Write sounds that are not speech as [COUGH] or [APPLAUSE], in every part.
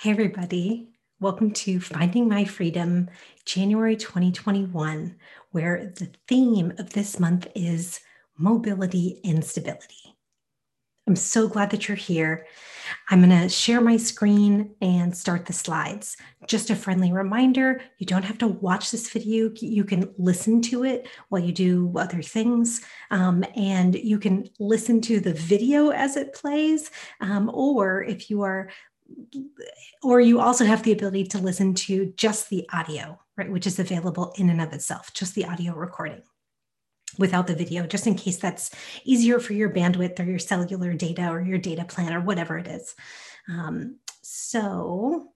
Hey, everybody. Welcome to Finding My Freedom, January 2021, where the theme of this month is mobility and stability. I'm so glad that you're here. I'm going to share my screen and start the slides. Just a friendly reminder you don't have to watch this video, you can listen to it while you do other things, um, and you can listen to the video as it plays. Um, or if you are or you also have the ability to listen to just the audio, right, which is available in and of itself, just the audio recording without the video, just in case that's easier for your bandwidth or your cellular data or your data plan or whatever it is. Um, so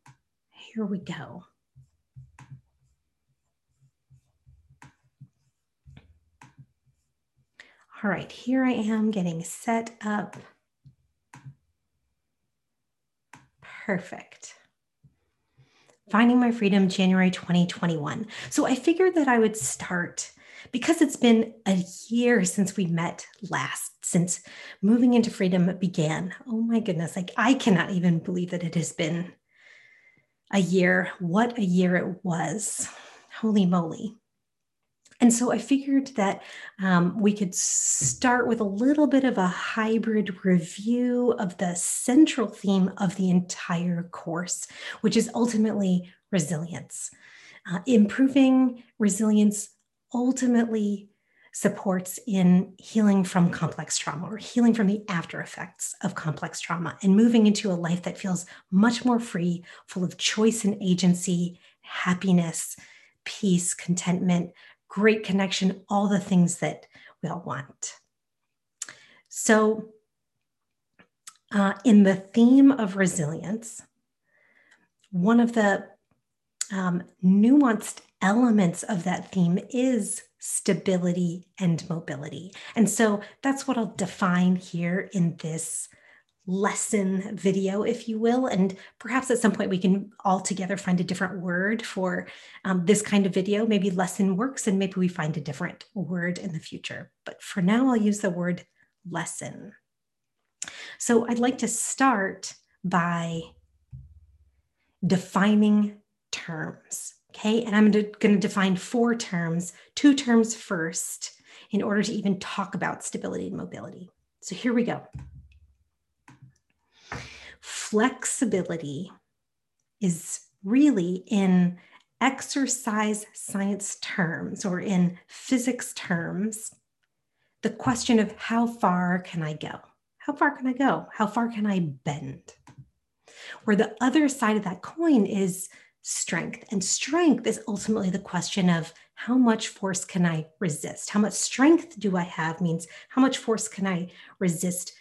here we go. All right, here I am getting set up. Perfect. Finding My Freedom, January 2021. So I figured that I would start because it's been a year since we met last, since moving into freedom began. Oh my goodness, like I cannot even believe that it has been a year. What a year it was. Holy moly. And so I figured that um, we could start with a little bit of a hybrid review of the central theme of the entire course, which is ultimately resilience. Uh, improving resilience ultimately supports in healing from complex trauma or healing from the after effects of complex trauma and moving into a life that feels much more free, full of choice and agency, happiness, peace, contentment, great connection, all the things that we all want. So, uh, in the theme of resilience, one of the um, nuanced elements of that theme is stability and mobility. And so that's what I'll define here in this lesson video, if you will. And perhaps at some point we can all together find a different word for um, this kind of video. Maybe lesson works and maybe we find a different word in the future. But for now, I'll use the word lesson. So I'd like to start by defining terms. Okay, and I'm going to define four terms, two terms first, in order to even talk about stability and mobility. So here we go flexibility is really in exercise science terms or in physics terms the question of how far can I go? How far can I go? How far can I bend? Where the other side of that coin is strength. And strength is ultimately the question of how much force can I resist? How much strength do I have means how much force can I resist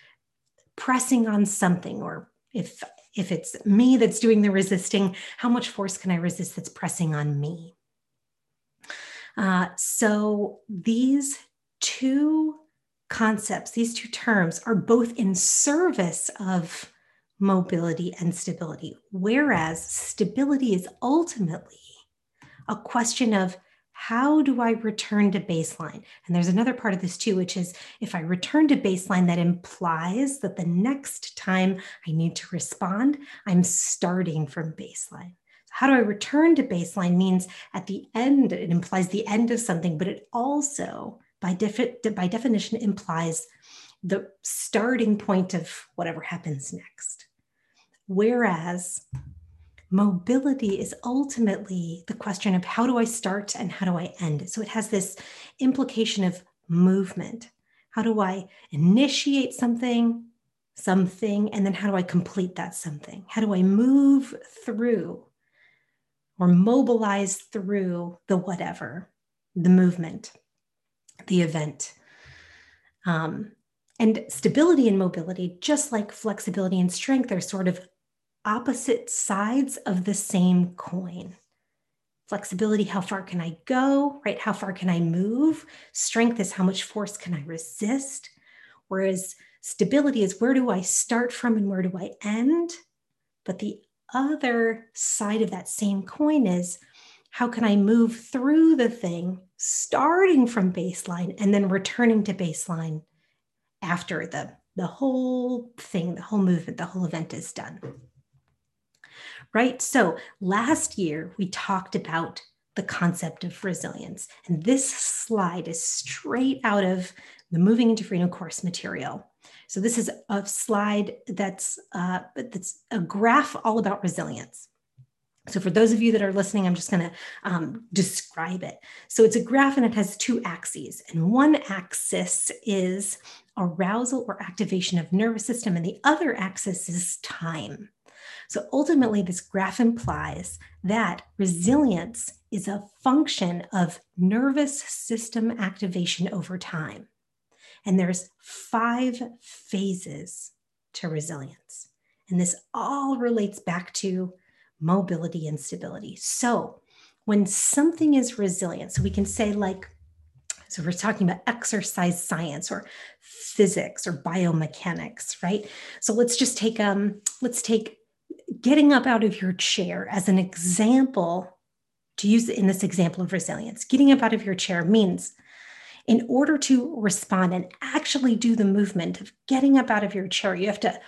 pressing on something or if if it's me that's doing the resisting how much force can i resist that's pressing on me? Uh, so these two concepts these two terms are both in service of mobility and stability whereas stability is ultimately a question of how do I return to baseline? And there's another part of this too, which is if I return to baseline, that implies that the next time I need to respond, I'm starting from baseline. How do I return to baseline means at the end, it implies the end of something, but it also, by, defi- by definition, implies the starting point of whatever happens next. Whereas mobility is ultimately the question of how do I start and how do I end? So it has this implication of movement. How do I initiate something, something, and then how do I complete that something? How do I move through or mobilize through the whatever, the movement, the event? Um, and stability and mobility, just like flexibility and strength, are sort of opposite sides of the same coin. Flexibility, how far can I go, right? How far can I move? Strength is how much force can I resist? Whereas stability is where do I start from and where do I end? But the other side of that same coin is how can I move through the thing starting from baseline and then returning to baseline after the, the whole thing, the whole movement, the whole event is done right? So last year we talked about the concept of resilience. And this slide is straight out of the Moving into Freedom course material. So this is a slide that's uh, that's a graph all about resilience. So for those of you that are listening, I'm just going to um, describe it. So it's a graph and it has two axes, and one axis is arousal or activation of nervous system, and the other axis is time. So ultimately, this graph implies that resilience is a function of nervous system activation over time. And there's five phases to resilience. And this all relates back to mobility and stability. So when something is resilient, so we can say like, so we're talking about exercise science or physics or biomechanics, right? So let's just take um let's take getting up out of your chair as an example to use in this example of resilience getting up out of your chair means in order to respond and actually do the movement of getting up out of your chair you have to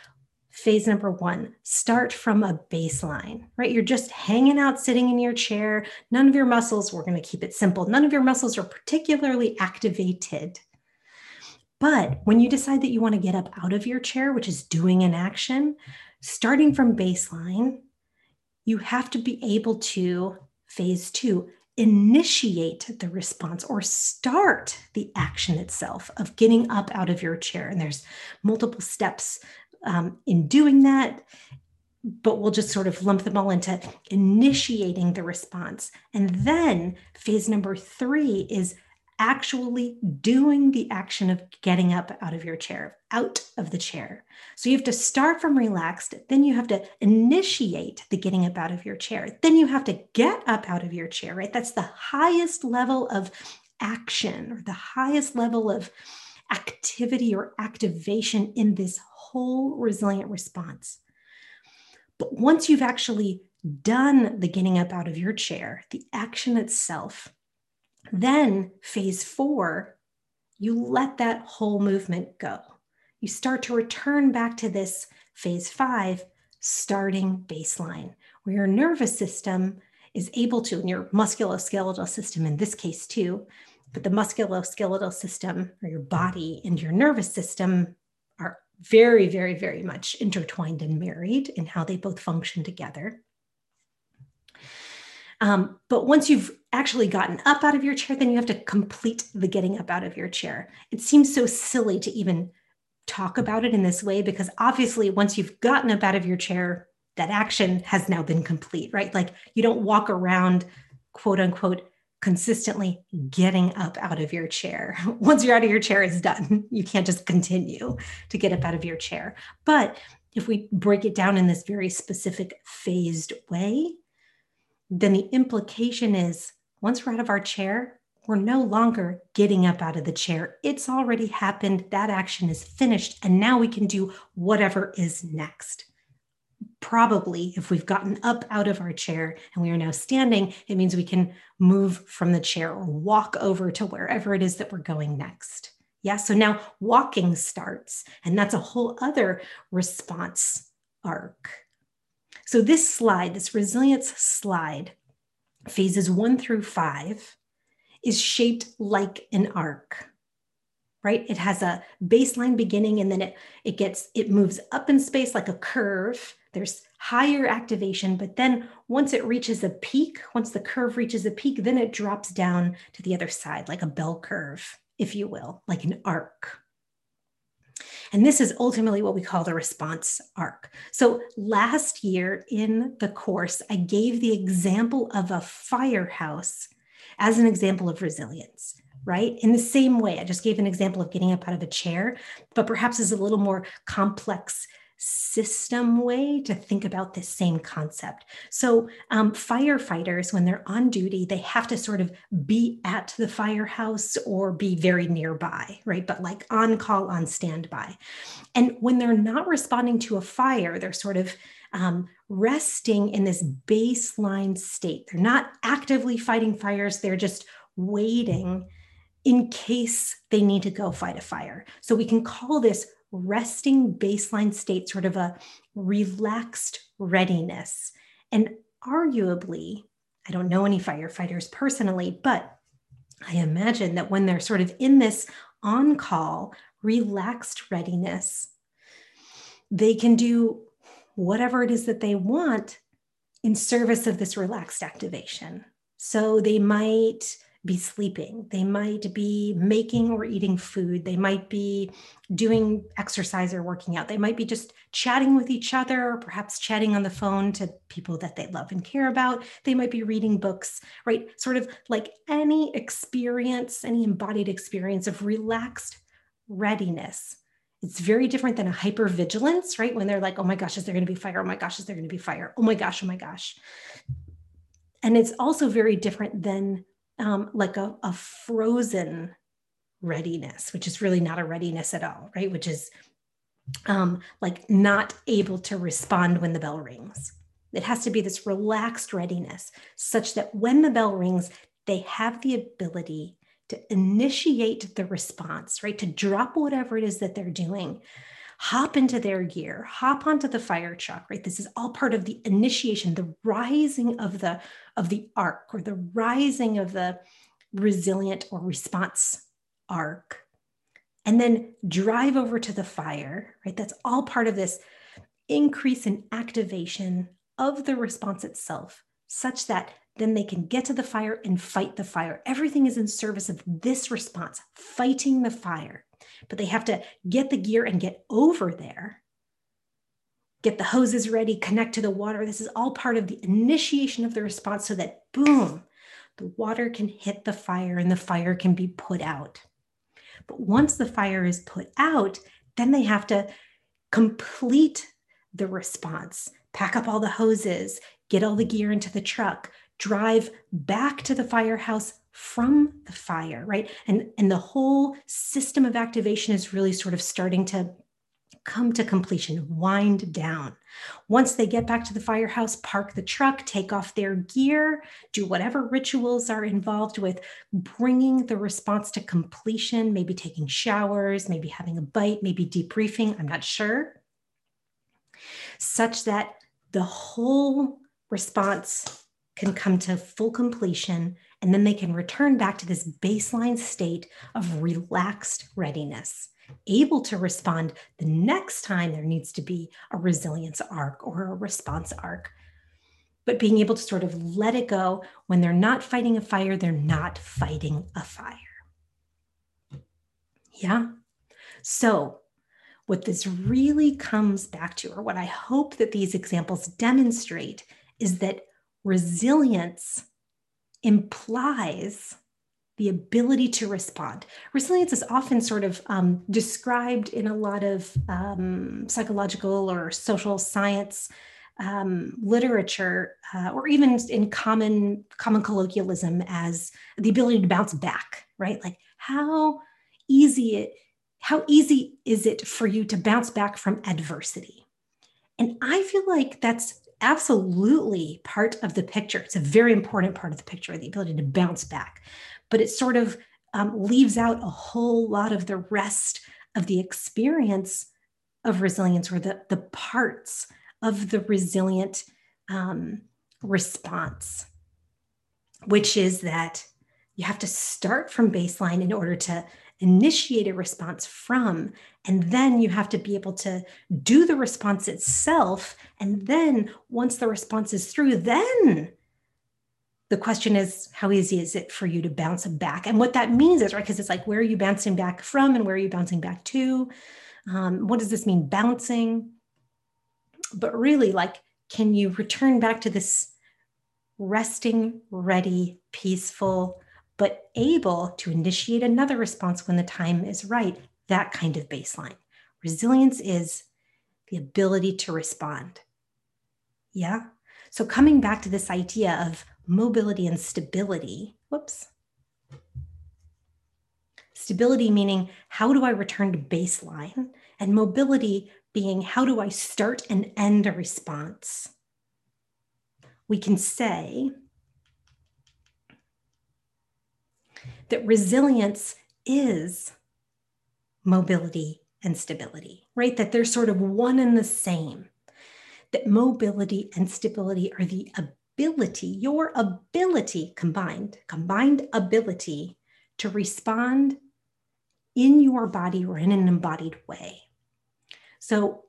phase number one start from a baseline right? You're just hanging out sitting in your chair. None of your muscles we're going to keep it simple none of your muscles are particularly activated. But when you decide that you want to get up out of your chair which is doing an action starting from baseline, you have to be able to, phase two, initiate the response or start the action itself of getting up out of your chair. And there's multiple steps um, in doing that, but we'll just sort of lump them all into initiating the response. And then phase number three is actually doing the action of getting up out of your chair, out of the chair. So you have to start from relaxed, then you have to initiate the getting up out of your chair. Then you have to get up out of your chair, right? That's the highest level of action or the highest level of activity or activation in this whole resilient response. But once you've actually done the getting up out of your chair, the action itself, then, phase four, you let that whole movement go. You start to return back to this phase five, starting baseline, where your nervous system is able to, and your musculoskeletal system in this case too, but the musculoskeletal system or your body and your nervous system are very, very, very much intertwined and married in how they both function together. Um, but once you've actually gotten up out of your chair, then you have to complete the getting up out of your chair. It seems so silly to even talk about it in this way because obviously, once you've gotten up out of your chair, that action has now been complete, right? Like you don't walk around, quote unquote, consistently getting up out of your chair. [LAUGHS] Once you're out of your chair, it's done. [LAUGHS] You can't just continue to get up out of your chair. But if we break it down in this very specific phased way, then the implication is once we're out of our chair, we're no longer getting up out of the chair. It's already happened. That action is finished. And now we can do whatever is next. Probably, if we've gotten up out of our chair and we are now standing, it means we can move from the chair or walk over to wherever it is that we're going next. Yeah, so now walking starts, and that's a whole other response arc. So, this slide, this resilience slide, phases one through five is shaped like an arc right? It has a baseline beginning and then it it gets it moves up in space like a curve. There's higher activation but then once it reaches a peak once the curve reaches a peak then it drops down to the other side like a bell curve if you will like an arc and this is ultimately what we call the response arc. So last year in the course, I gave the example of a firehouse as an example of resilience right? In the same way, I just gave an example of getting up out of a chair, but perhaps is a little more complex system way to think about this same concept. So, um, firefighters, when they're on duty, they have to sort of be at the firehouse or be very nearby, right? But like on call, on standby. And when they're not responding to a fire, they're sort of um, resting in this baseline state. They're not actively fighting fires, they're just waiting in case they need to go fight a fire. So we can call this resting baseline state, sort of a relaxed readiness. And arguably, I don't know any firefighters personally, but I imagine that when they're sort of in this on call, relaxed readiness, they can do whatever it is that they want in service of this relaxed activation. So they might be sleeping. They might be making or eating food. They might be doing exercise or working out. They might be just chatting with each other, or perhaps chatting on the phone to people that they love and care about. They might be reading books, right? Sort of like any experience, any embodied experience of relaxed readiness. It's very different than a hypervigilance, right? When they're like, oh my gosh, is there going to be fire? Oh my gosh, is there going to be fire? Oh my gosh, oh my gosh. And it's also very different than um, like a, a frozen readiness, which is really not a readiness at all, right? Which is um, like not able to respond when the bell rings. It has to be this relaxed readiness, such that when the bell rings, they have the ability to initiate the response, right? To drop whatever it is that they're doing, hop into their gear, hop onto the fire truck, right? This is all part of the initiation, the rising of the of the arc or the rising of the resilient or response arc. And then drive over to the fire, right? That's all part of this increase in activation of the response itself, such that then they can get to the fire and fight the fire. Everything is in service of this response, fighting the fire but they have to get the gear and get over there, get the hoses ready, connect to the water. This is all part of the initiation of the response so that boom, the water can hit the fire and the fire can be put out. But once the fire is put out, then they have to complete the response, pack up all the hoses, get all the gear into the truck, drive back to the firehouse from the fire, right? And, and the whole system of activation is really sort of starting to come to completion, wind down. Once they get back to the firehouse, park the truck, take off their gear, do whatever rituals are involved with bringing the response to completion, maybe taking showers, maybe having a bite, maybe debriefing, I'm not sure, such that the whole response can come to full completion and then they can return back to this baseline state of relaxed readiness, able to respond the next time there needs to be a resilience arc or a response arc. But being able to sort of let it go when they're not fighting a fire, they're not fighting a fire. Yeah. So, what this really comes back to, or what I hope that these examples demonstrate, is that resilience implies the ability to respond. Resilience is often sort of um, described in a lot of um, psychological or social science um, literature, uh, or even in common common colloquialism, as the ability to bounce back. Right, like how easy it, how easy is it for you to bounce back from adversity? And I feel like that's absolutely part of the picture. It's a very important part of the picture, the ability to bounce back. But it sort of um, leaves out a whole lot of the rest of the experience of resilience or the, the parts of the resilient um, response, which is that you have to start from baseline in order to initiate a response from. And then you have to be able to do the response itself. And then once the response is through, then the question is how easy is it for you to bounce back and what that means is right because it's like where are you bouncing back from and where are you bouncing back to um, what does this mean bouncing but really like can you return back to this resting ready peaceful but able to initiate another response when the time is right, that kind of baseline. Resilience is the ability to respond. Yeah. So, coming back to this idea of mobility and stability, whoops. Stability meaning how do I return to baseline? And mobility being how do I start and end a response? We can say that resilience is mobility and stability, right? That they're sort of one and the same. that mobility and stability are the ability, your ability combined, combined ability to respond in your body or in an embodied way. So,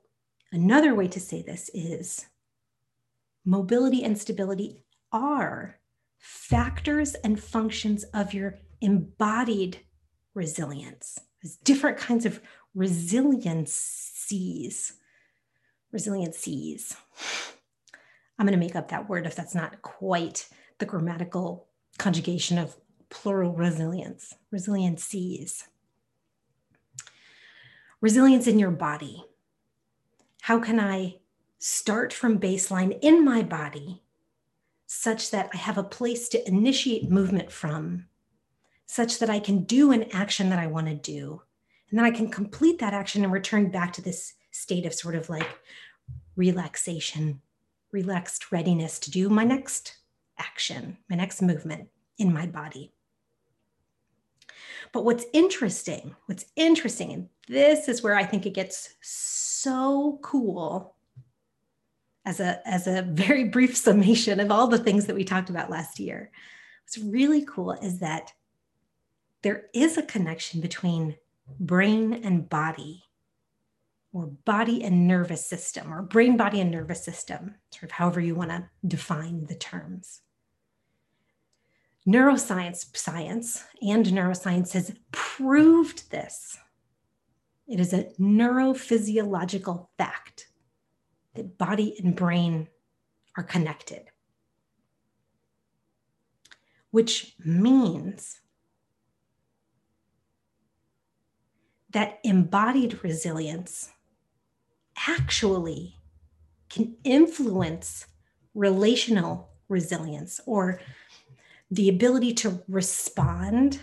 another way to say this is mobility and stability are factors and functions of your embodied resilience. There's different kinds of resiliencies. Resiliencies. I'm going to make up that word if that's not quite the grammatical conjugation of plural resilience. Resiliencies. Resilience in your body. How can I start from baseline in my body such that I have a place to initiate movement from, such that I can do an action that I want to do. And then I can complete that action and return back to this state of sort of like relaxation, relaxed readiness to do my next action, my next movement in my body. But what's interesting, what's interesting, and this is where I think it gets so cool as a as a very [LAUGHS] brief summation of all the things that we talked about last year. What's really cool is that there is a connection between brain and body or body and nervous system or brain body and nervous system sort of however you want to define the terms. Neuroscience science and neuroscience has proved this. It is a neurophysiological fact that body and brain are connected, which means that embodied resilience actually can influence relational resilience or the ability to respond,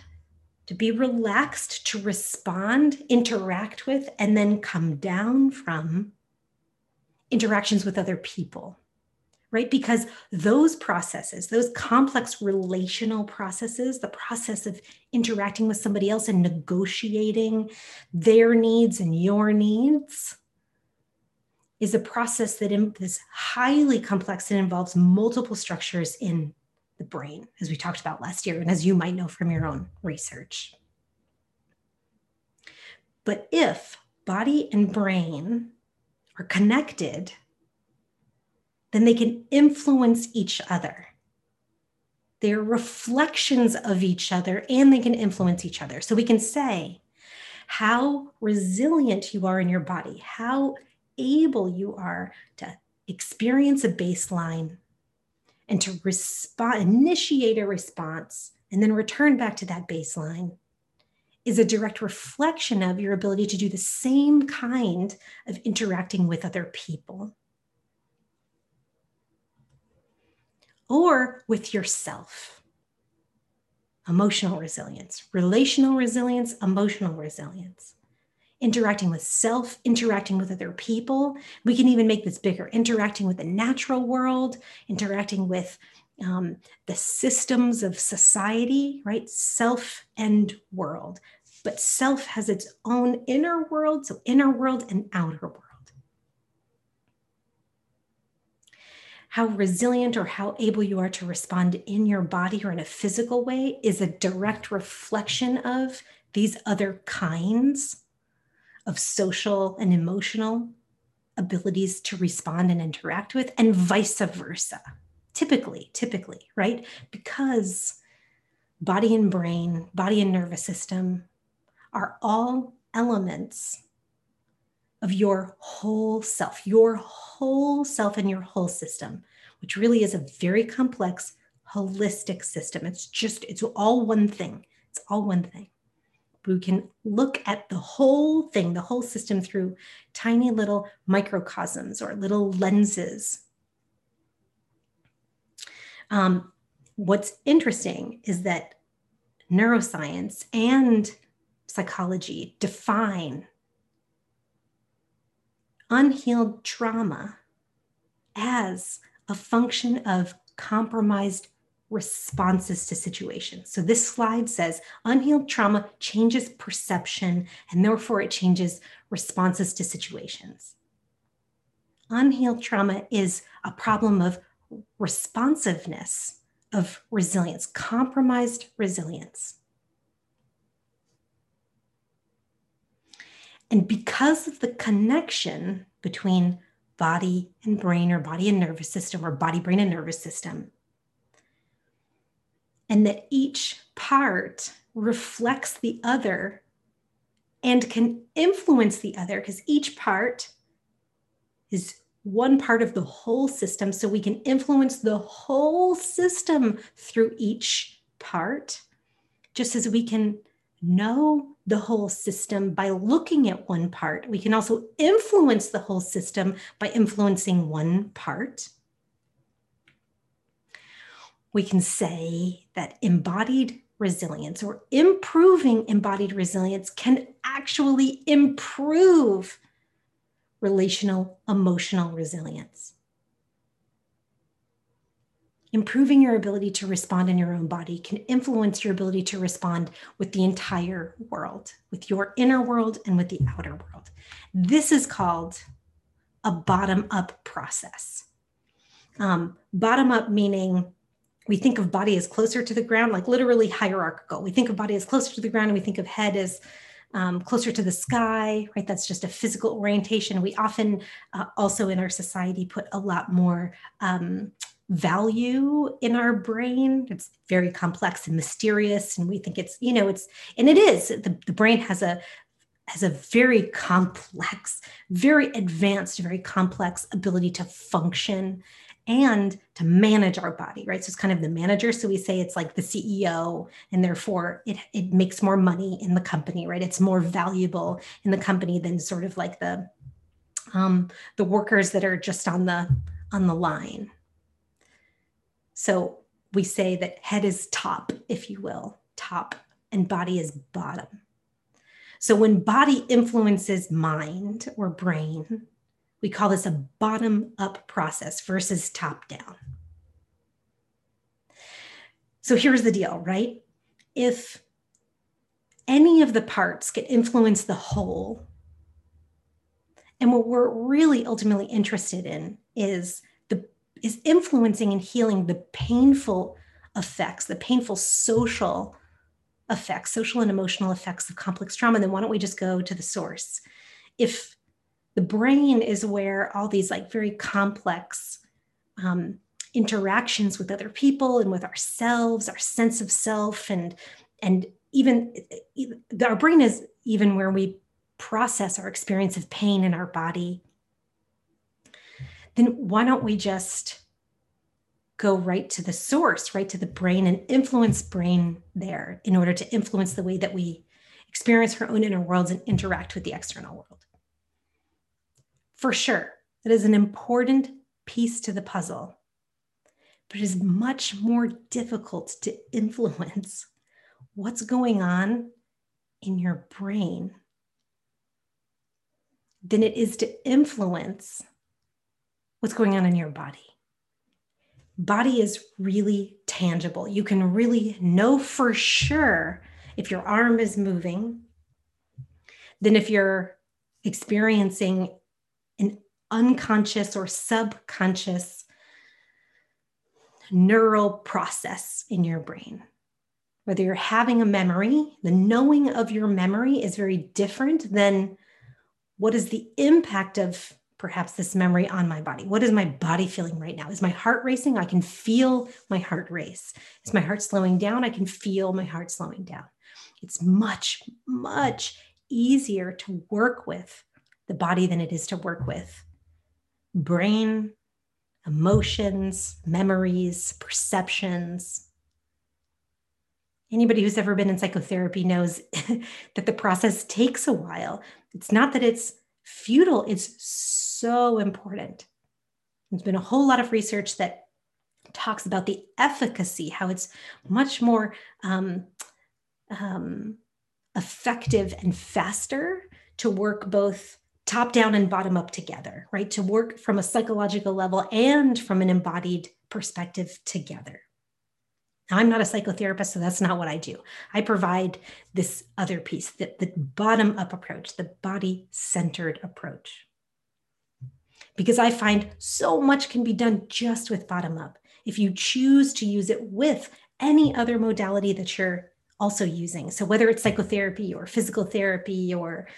to be relaxed, to respond, interact with, and then come down from interactions with other people, right? Because those processes, those complex relational processes, the process of interacting with somebody else and negotiating their needs and your needs, is a process that is highly complex and involves multiple structures in the brain, as we talked about last year, and as you might know from your own research. But if body and brain are connected, then they can influence each other. They're reflections of each other and they can influence each other. So we can say how resilient you are in your body, how able you are to experience a baseline and to respond, initiate a response, and then return back to that baseline is a direct reflection of your ability to do the same kind of interacting with other people or with yourself. Emotional resilience, relational resilience, emotional resilience, interacting with self, interacting with other people. We can even make this bigger interacting with the natural world, interacting with um, the systems of society, right? Self and world. But self has its own inner world, so inner world and outer world. How resilient or how able you are to respond in your body or in a physical way is a direct reflection of these other kinds of social and emotional abilities to respond and interact with, and vice versa typically, typically, right? Because body and brain, body and nervous system are all elements of your whole self, your whole self and your whole system, which really is a very complex, holistic system. It's just, it's all one thing. It's all one thing. We can look at the whole thing, the whole system through tiny little microcosms or little lenses um, what's interesting is that neuroscience and psychology define unhealed trauma as a function of compromised responses to situations. So this slide says unhealed trauma changes perception and therefore it changes responses to situations. unhealed trauma is a problem of responsiveness, of resilience, compromised resilience. And because of the connection between body and brain, or body and nervous system, or body, brain, and nervous system, and that each part reflects the other and can influence the other, because each part is one part of the whole system. So we can influence the whole system through each part, just as we can know the whole system by looking at one part. We can also influence the whole system by influencing one part. We can say that embodied resilience or improving embodied resilience can actually improve relational emotional resilience. Improving your ability to respond in your own body can influence your ability to respond with the entire world, with your inner world and with the outer world. This is called a bottom up process. Um, bottom up meaning we think of body as closer to the ground, like literally hierarchical. We think of body as closer to the ground, and we think of head as um, closer to the sky, right? That's just a physical orientation. We often uh, also in our society put a lot more um, value in our brain. It's very complex and mysterious, and we think it's, you know, it's, and it is. The, the brain has a has a very complex, very advanced, very complex ability to function and to manage our body, right? So it's kind of the manager. So we say it's like the CEO, and therefore it, it makes more money in the company, right? It's more valuable in the company than sort of like the um, the workers that are just on the on the line. So we say that head is top, if you will, top, and body is bottom. So when body influences mind or brain, we call this a bottom up process versus top down. So here's the deal, right? If any of the parts get influence the whole, and what we're really ultimately interested in is is influencing and healing the painful effects, the painful social effects, social and emotional effects of complex trauma, then why don't we just go to the source? If the brain is where all these like very complex um, interactions with other people and with ourselves our sense of self and and even our brain is even where we process our experience of pain in our body then why don't we just go right to the source right to the brain and influence brain there in order to influence the way that we experience our own inner worlds and interact with the external world for sure. that is an important piece to the puzzle, but it is much more difficult to influence what's going on in your brain than it is to influence what's going on in your body. Body is really tangible. You can really know for sure if your arm is moving than if you're experiencing an unconscious or subconscious neural process in your brain. Whether you're having a memory, the knowing of your memory is very different than what is the impact of perhaps this memory on my body? What is my body feeling right now? Is my heart racing? I can feel my heart race. Is my heart slowing down? I can feel my heart slowing down. It's much, much easier to work with the body than it is to work with brain, emotions, memories, perceptions. Anybody who's ever been in psychotherapy knows [LAUGHS] that the process takes a while. It's not that it's futile, is so important. There's been a whole lot of research that talks about the efficacy, how it's much more um, um, effective and faster to work both top down and bottom up together, right? To work from a psychological level and from an embodied perspective together. I'm not a psychotherapist, so that's not what I do. I provide this other piece, the, the bottom up approach, the body centered approach. because I find so much can be done just with bottom up. If you choose to use it with any other modality that you're also using. So, whether it's psychotherapy or physical therapy or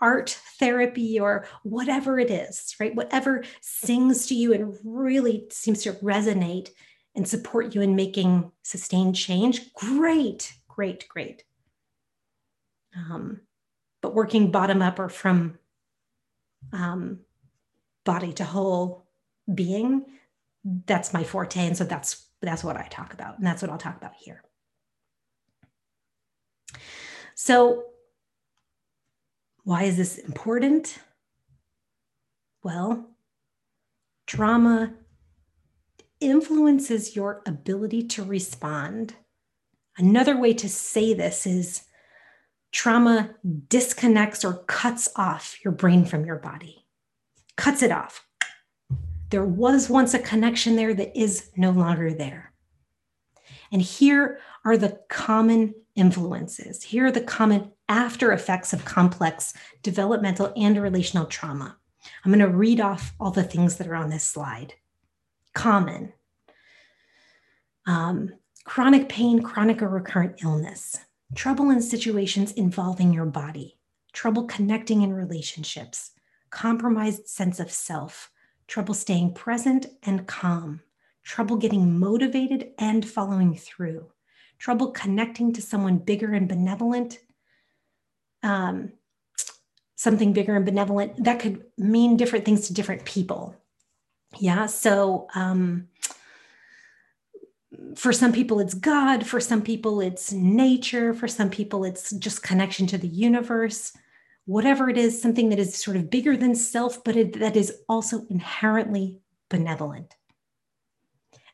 art therapy or whatever it is, right? Whatever sings to you and really seems to resonate and support you in making sustained change, great, great, great. Um, but working bottom up or from um, body to whole being, that's my forte. And so that's that's what I talk about. And that's what I'll talk about here. So why is this important? Well, trauma influences your ability to respond. Another way to say this is trauma disconnects or cuts off your brain from your body, cuts it off. There was once a connection there that is no longer there. And here are the common influences. Here are the common after effects of complex developmental and relational trauma. I'm going to read off all the things that are on this slide. Common um, chronic pain, chronic or recurrent illness, trouble in situations involving your body, trouble connecting in relationships, compromised sense of self, trouble staying present and calm, trouble getting motivated and following through, trouble connecting to someone bigger and benevolent, um, something bigger and benevolent, that could mean different things to different people. Yeah. So, um, for some people, it's God. For some people, it's nature. For some people, it's just connection to the universe. Whatever it is, something that is sort of bigger than self, but it, that is also inherently benevolent.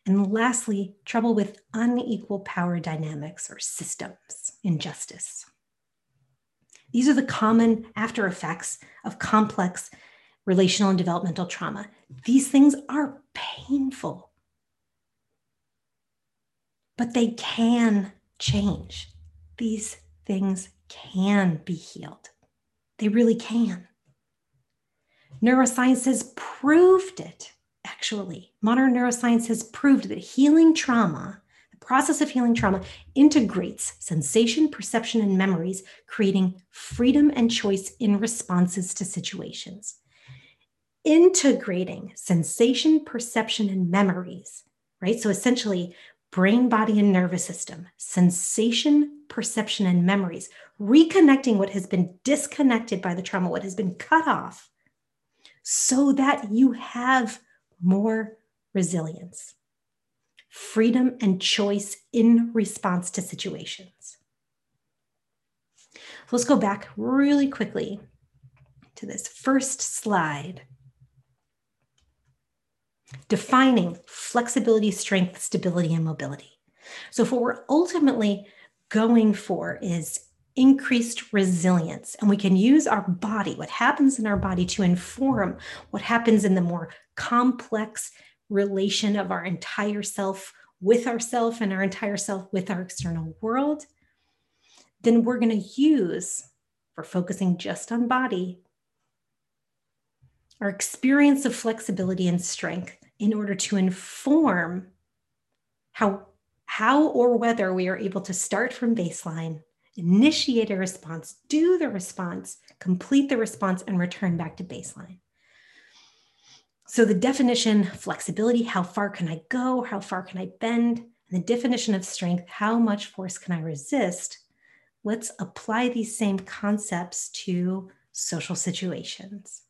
And lastly, trouble with unequal power dynamics or systems, injustice. These are the common after effects of complex relational and developmental trauma. These things are painful, but they can change. These things can be healed. They really can. Neuroscience has proved it actually, modern neuroscience has proved that healing trauma, the process of healing trauma, integrates sensation, perception, and memories, creating freedom and choice in responses to situations. Integrating sensation, perception, and memories, right? So essentially, brain, body, and nervous system, sensation, perception, and memories, reconnecting what has been disconnected by the trauma, what has been cut off, so that you have more resilience, freedom, and choice in response to situations. So let's go back really quickly to this first slide. Defining flexibility, strength, stability, and mobility. So, if what we're ultimately going for is increased resilience. And we can use our body, what happens in our body, to inform what happens in the more complex relation of our entire self with ourself and our entire self with our external world. Then we're going to use, for focusing just on body, our experience of flexibility and strength in order to inform how, how or whether we are able to start from baseline initiate a response, do the response, complete the response, and return back to baseline. So, the definition flexibility, how far can I go? How far can I bend? And the definition of strength, how much force can I resist? Let's apply these same concepts to social situations.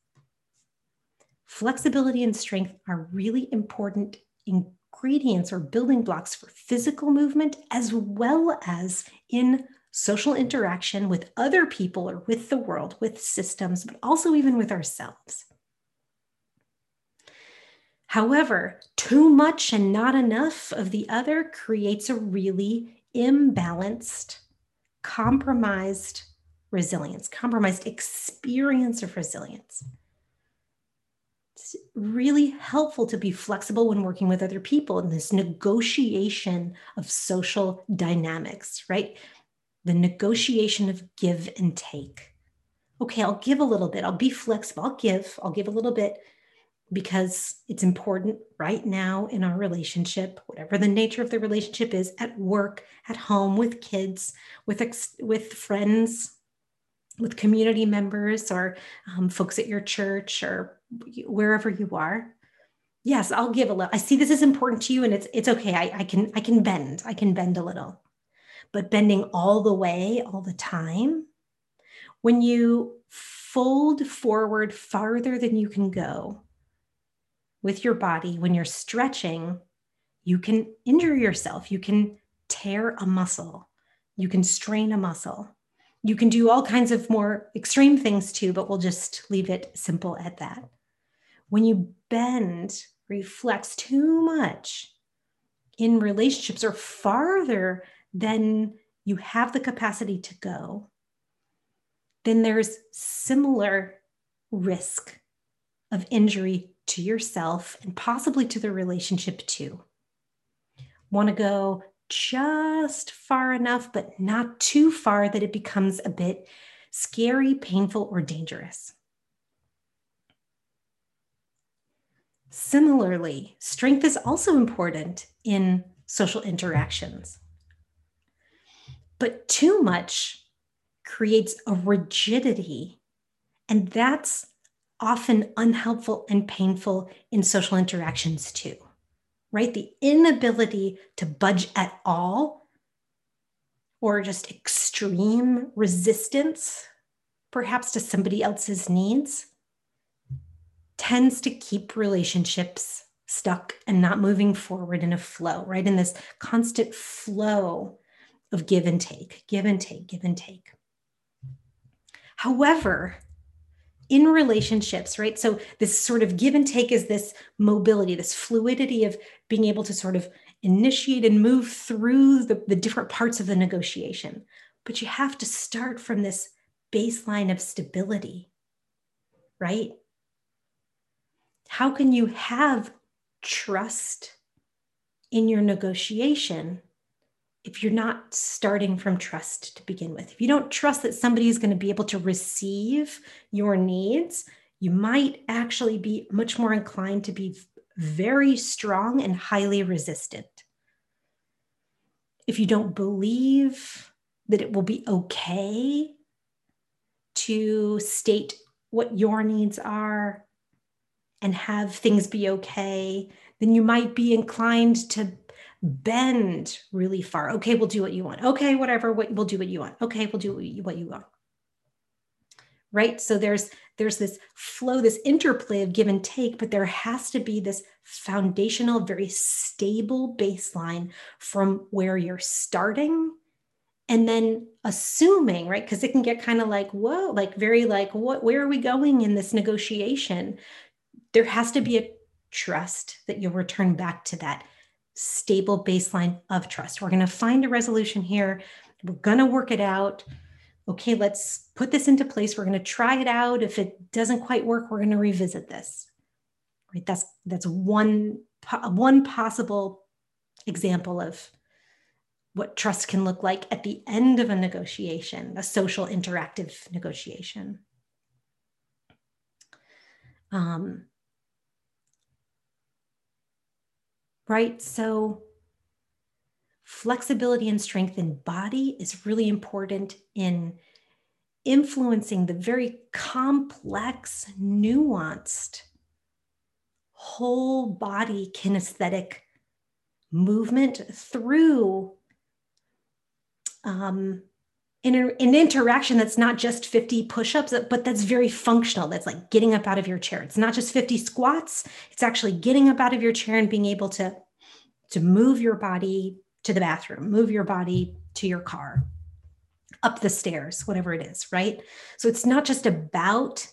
Flexibility and strength are really important ingredients or building blocks for physical movement as well as in social interaction with other people or with the world, with systems, but also even with ourselves. However, too much and not enough of the other creates a really imbalanced, compromised resilience, compromised experience of resilience. It's really helpful to be flexible when working with other people in this negotiation of social dynamics, right? the negotiation of give and take. Okay, I'll give a little bit. I'll be flexible. I'll give. I'll give a little bit. because it's important right now in our relationship, whatever the nature of the relationship is, at work, at home, with kids, with ex- with friends, with community members, or um, folks at your church, or wherever you are. Yes, I'll give a little. I see this is important to you, and it's it's okay. I, I can I can bend. I can bend a little, but bending all the way, all the time. When you fold forward farther than you can go, with your body, when you're stretching, you can injure yourself. You can tear a muscle. You can strain a muscle. You can do all kinds of more extreme things too, but we'll just leave it simple at that. When you bend, reflex too much in relationships or farther than you have the capacity to go, then there's similar risk of injury to yourself and possibly to the relationship too. Want to go just far enough, but not too far that it becomes a bit scary, painful, or dangerous. Similarly, strength is also important in social interactions. But too much creates a rigidity, and that's often unhelpful and painful in social interactions too, right? The inability to budge at all or just extreme resistance, perhaps to somebody else's needs, tends to keep relationships stuck and not moving forward in a flow, right? In this constant flow of give and take, give and take, give and take. However, in relationships, right? So, this sort of give and take is this mobility, this fluidity of being able to sort of initiate and move through the, the different parts of the negotiation. But you have to start from this baseline of stability, right? How can you have trust in your negotiation if you're not starting from trust to begin with, if you don't trust that somebody is going to be able to receive your needs, you might actually be much more inclined to be very strong and highly resistant. If you don't believe that it will be okay to state what your needs are and have things be okay, then you might be inclined to bend really far. Okay, we'll do what you want. Okay, whatever, what, we'll do what you want. Okay, we'll do what you, what you want. Right? So there's there's this flow, this interplay of give and take, but there has to be this foundational, very stable baseline from where you're starting and then assuming right because it can get kind of like whoa like very like what where are we going in this negotiation there has to be a trust that you'll return back to that stable baseline of trust. We're going to find a resolution here. We're going to work it out. Okay, let's put this into place. We're going to try it out. If it doesn't quite work, we're going to revisit this. Right? That's that's one one possible example of what trust can look like at the end of a negotiation, a social interactive negotiation. Um, right? So, flexibility and strength in body is really important in influencing the very complex, nuanced, whole body kinesthetic movement through um, in an interaction that's not just 50 push-ups but that's very functional. That's like getting up out of your chair. It's not just 50 squats. It's actually getting up out of your chair and being able to to move your body to the bathroom move your body to your car up the stairs whatever it is right? So it's not just about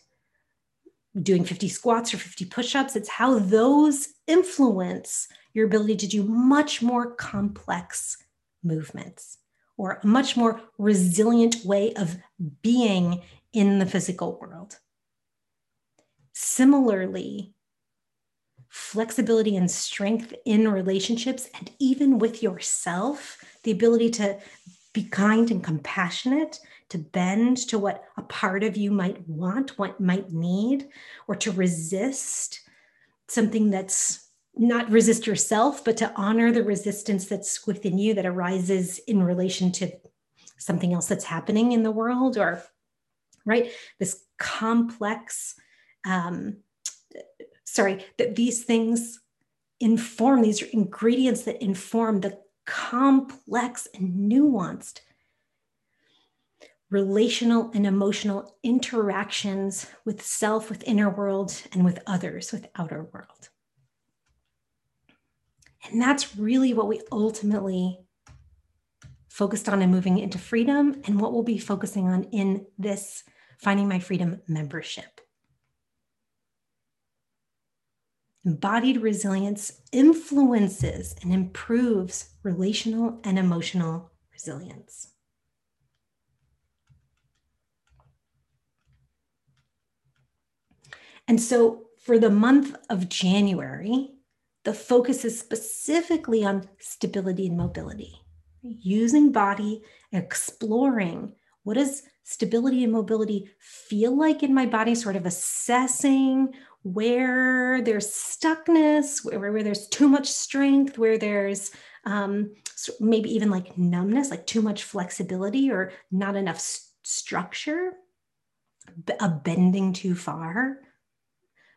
doing 50 squats or 50 push-ups. It's how those influence your ability to do much more complex movements or a much more resilient way of being in the physical world. Similarly, flexibility and strength in relationships and even with yourself, the ability to be kind and compassionate, to bend to what a part of you might want, what might need, or to resist something that's not resist yourself, but to honor the resistance that's within you that arises in relation to something else that's happening in the world or right? This complex um, sorry that these things inform these are ingredients that inform the complex and nuanced relational and emotional interactions with self with inner world and with others with outer world and that's really what we ultimately focused on in moving into freedom and what we'll be focusing on in this Finding My Freedom membership. Embodied resilience influences and improves relational and emotional resilience. And so for the month of January, the focus is specifically on stability and mobility, using body, exploring what does stability and mobility feel like in my body, sort of assessing where there's stuckness, where, where there's too much strength, where there's um, maybe even like numbness, like too much flexibility or not enough st- structure, a bending too far,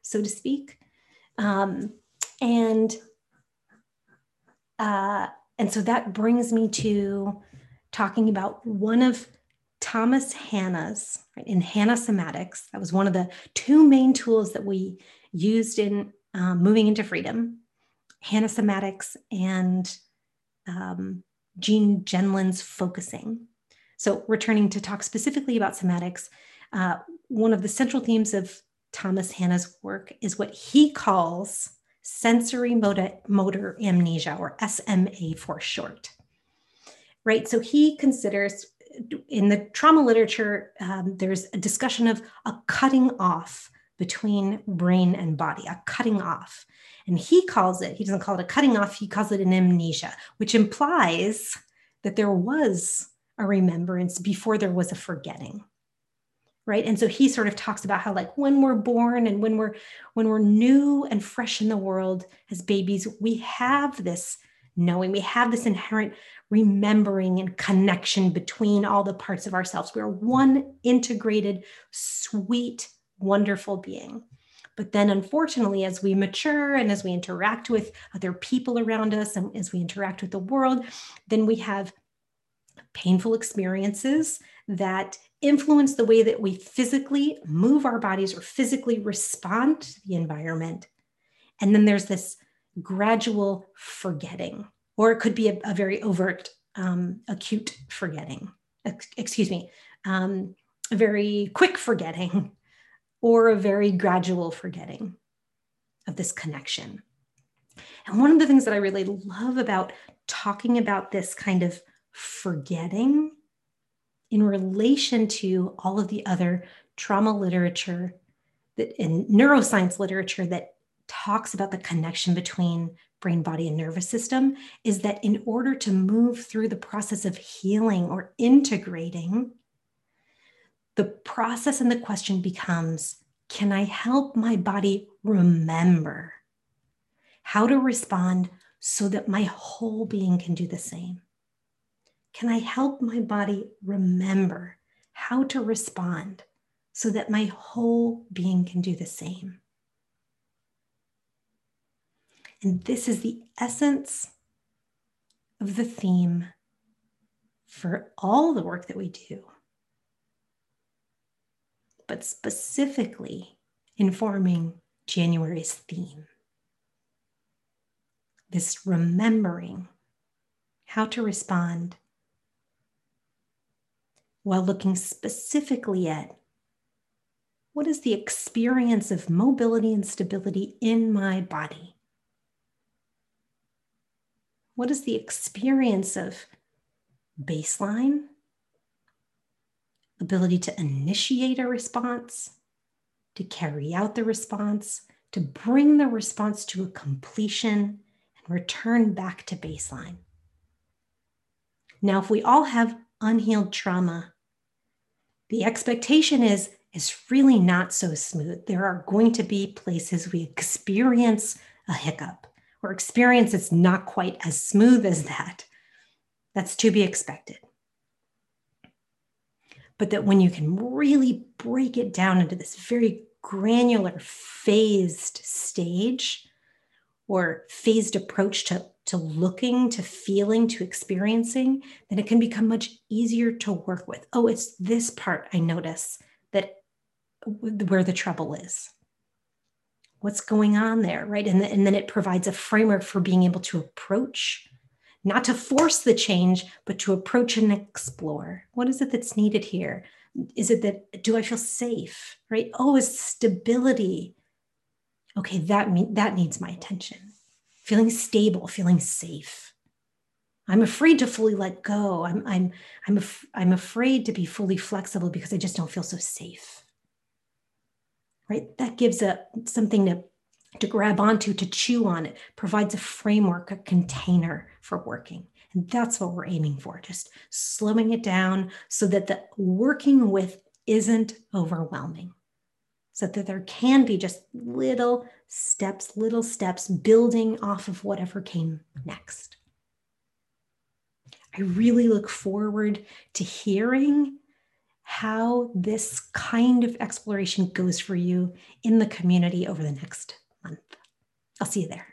so to speak. Um, and uh, and so that brings me to talking about one of Thomas Hanna's right, in Hanna Somatics. That was one of the two main tools that we used in um, moving into freedom. Hanna Somatics and um, Gene Gendlin's focusing. So, returning to talk specifically about somatics, uh, one of the central themes of Thomas Hanna's work is what he calls sensory motor, motor amnesia, or SMA for short. Right. So he considers in the trauma literature, um, there's a discussion of a cutting off between brain and body, a cutting off. And he calls it, he doesn't call it a cutting off, he calls it an amnesia, which implies that there was a remembrance before there was a forgetting right? And so he sort of talks about how like when we're born and when we're when we're new and fresh in the world as babies we have this knowing we have this inherent remembering and connection between all the parts of ourselves. We're one integrated sweet wonderful being. But then unfortunately as we mature and as we interact with other people around us and as we interact with the world then we have painful experiences that influence the way that we physically move our bodies or physically respond to the environment. And then there's this gradual forgetting, or it could be a, a very overt, um, acute forgetting, excuse me, um, a very quick forgetting, or a very gradual forgetting of this connection. And one of the things that I really love about talking about this kind of forgetting in relation to all of the other trauma literature that in neuroscience literature that talks about the connection between brain, body, and nervous system is that in order to move through the process of healing or integrating, the process and the question becomes can I help my body remember how to respond so that my whole being can do the same? Can I help my body remember how to respond so that my whole being can do the same? And this is the essence of the theme for all the work that we do, but specifically informing January's theme. This remembering how to respond while looking specifically at what is the experience of mobility and stability in my body? What is the experience of baseline, ability to initiate a response, to carry out the response, to bring the response to a completion and return back to baseline? Now, if we all have unhealed trauma. The expectation is is really not so smooth. There are going to be places we experience a hiccup or experience it's not quite as smooth as that. That's to be expected. But that when you can really break it down into this very granular, phased stage or phased approach to, to looking, to feeling, to experiencing, then it can become much easier to work with. Oh, it's this part I notice that where the trouble is. What's going on there right? And, the, and then it provides a framework for being able to approach not to force the change but to approach and explore. What is it that's needed here? Is it that do i feel safe right? Oh is stability. Okay that me- that needs my attention feeling stable feeling safe i'm afraid to fully let go i'm i'm i'm, af- I'm afraid to be fully flexible because i just don't feel so safe right? That gives a something to to grab onto, to chew on. It provides a framework, a container for working. And that's what we're aiming for, just slowing it down so that the working with isn't overwhelming. So that there can be just little steps, little steps building off of whatever came next. I really look forward to hearing how this kind of exploration goes for you in the community over the next month. I'll see you there.